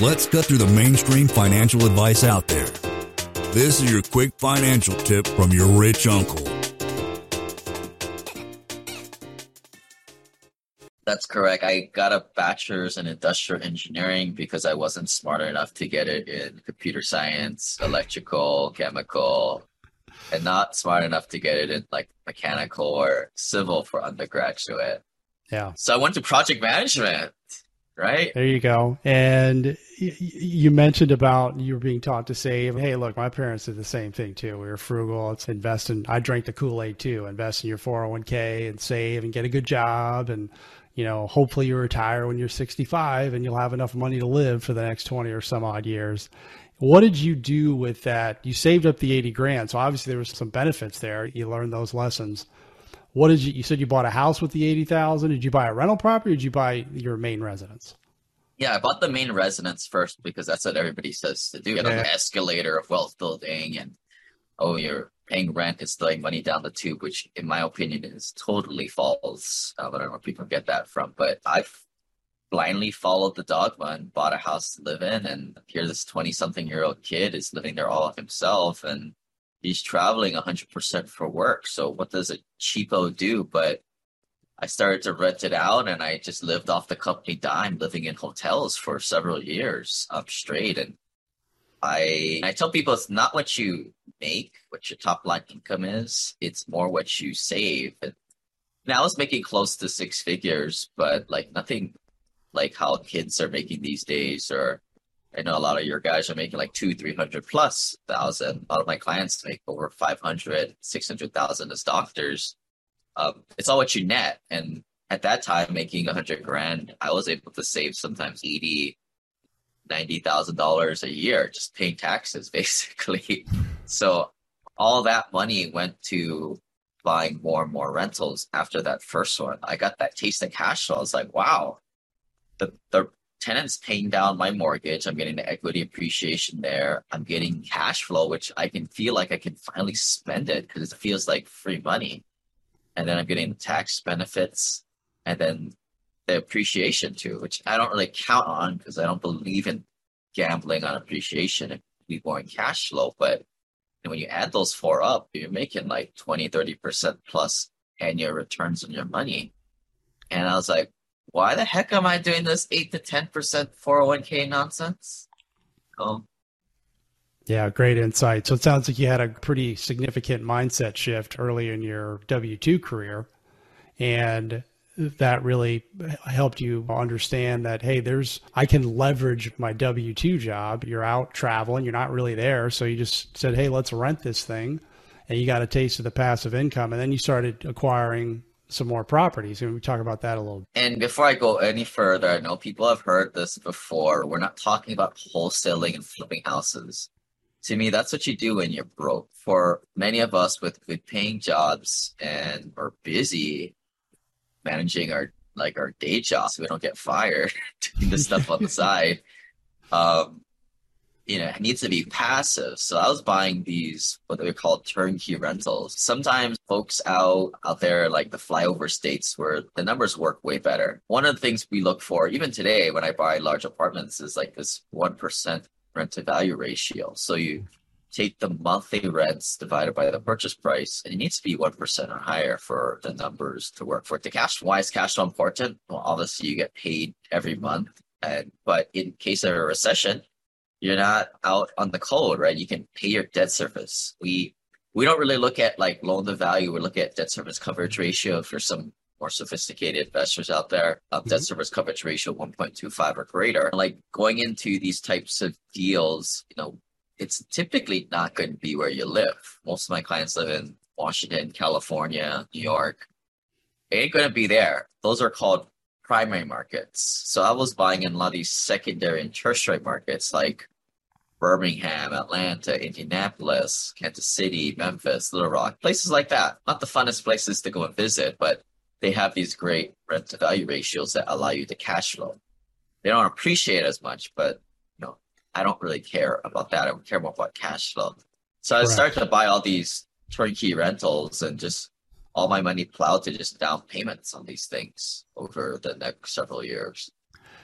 Let's cut through the mainstream financial advice out there. This is your quick financial tip from your rich uncle. That's correct. I got a bachelor's in industrial engineering because I wasn't smart enough to get it in computer science, electrical, chemical, and not smart enough to get it in like mechanical or civil for undergraduate. Yeah. So I went to project management, right? There you go. And you mentioned about you were being taught to save. Hey, look, my parents did the same thing too. We were frugal. It's invest in, I drank the Kool Aid too. Invest in your 401k and save and get a good job and you know, hopefully you retire when you're 65 and you'll have enough money to live for the next 20 or some odd years. What did you do with that? You saved up the 80 grand. So obviously there was some benefits there. You learned those lessons. What did you, you said you bought a house with the 80,000. Did you buy a rental property or did you buy your main residence? Yeah, I bought the main residence first because that's what everybody says to do. Get yeah. the escalator of wealth building and oh, you're paying rent is throwing money down the tube, which in my opinion is totally false. Uh, I don't know where people get that from, but I've blindly followed the dogma and bought a house to live in. And here, this 20 something year old kid is living there all of himself and he's traveling 100% for work. So, what does a cheapo do? But I started to rent it out and I just lived off the company dime, living in hotels for several years up straight. And I I tell people it's not what you make, what your top line income is. It's more what you save. And now I was making close to six figures, but like nothing like how kids are making these days. Or I know a lot of your guys are making like two, three hundred plus thousand. A lot of my clients make over 500, 600,000 as doctors. Um, it's all what you net. And at that time, making a hundred grand, I was able to save sometimes 80, ninety thousand dollars a year just paying taxes, basically. so all that money went to buying more and more rentals after that first one. I got that taste of cash flow. I was like, wow, the the tenant's paying down my mortgage. I'm getting the equity appreciation there. I'm getting cash flow, which I can feel like I can finally spend it because it feels like free money. And then I'm getting the tax benefits. And then the appreciation too, which I don't really count on because I don't believe in gambling on appreciation and be more in cash flow. But when you add those four up, you're making like 20, 30% plus annual returns on your money. And I was like, why the heck am I doing this 8 to 10% 401k nonsense? Oh. Yeah, great insight. So it sounds like you had a pretty significant mindset shift early in your W 2 career. And that really helped you understand that hey there's i can leverage my w2 job you're out traveling you're not really there so you just said hey let's rent this thing and you got a taste of the passive income and then you started acquiring some more properties we talk about that a little and before i go any further i know people have heard this before. We're not talking about wholesaling and flipping houses. To me that's what you do when you're broke. For many of us with good paying jobs and we're busy managing our like our day jobs so we don't get fired doing the stuff on the side. Um you know it needs to be passive so i was buying these what they call turnkey rentals sometimes folks out out there like the flyover states where the numbers work way better one of the things we look for even today when i buy large apartments is like this 1% rent to value ratio so you take the monthly rents divided by the purchase price, and it needs to be 1% or higher for the numbers to work for it. The cash, why is cash so important? Well, obviously you get paid every month. And, but in case of a recession, you're not out on the cold, right? You can pay your debt service. We, we don't really look at like loan to value. We look at debt service coverage ratio for some more sophisticated investors out there. Uh, mm-hmm. Debt service coverage ratio 1.25 or greater. Like going into these types of deals, you know, it's typically not going to be where you live. Most of my clients live in Washington, California, New York. It ain't going to be there. Those are called primary markets. So I was buying in a lot of these secondary and tertiary markets like Birmingham, Atlanta, Indianapolis, Kansas City, Memphis, Little Rock, places like that. Not the funnest places to go and visit, but they have these great rent to value ratios that allow you to cash flow. They don't appreciate as much, but you know, I don't really care about that. I would care more about cash flow. So I started to buy all these turnkey rentals and just all my money plowed to just down payments on these things over the next several years.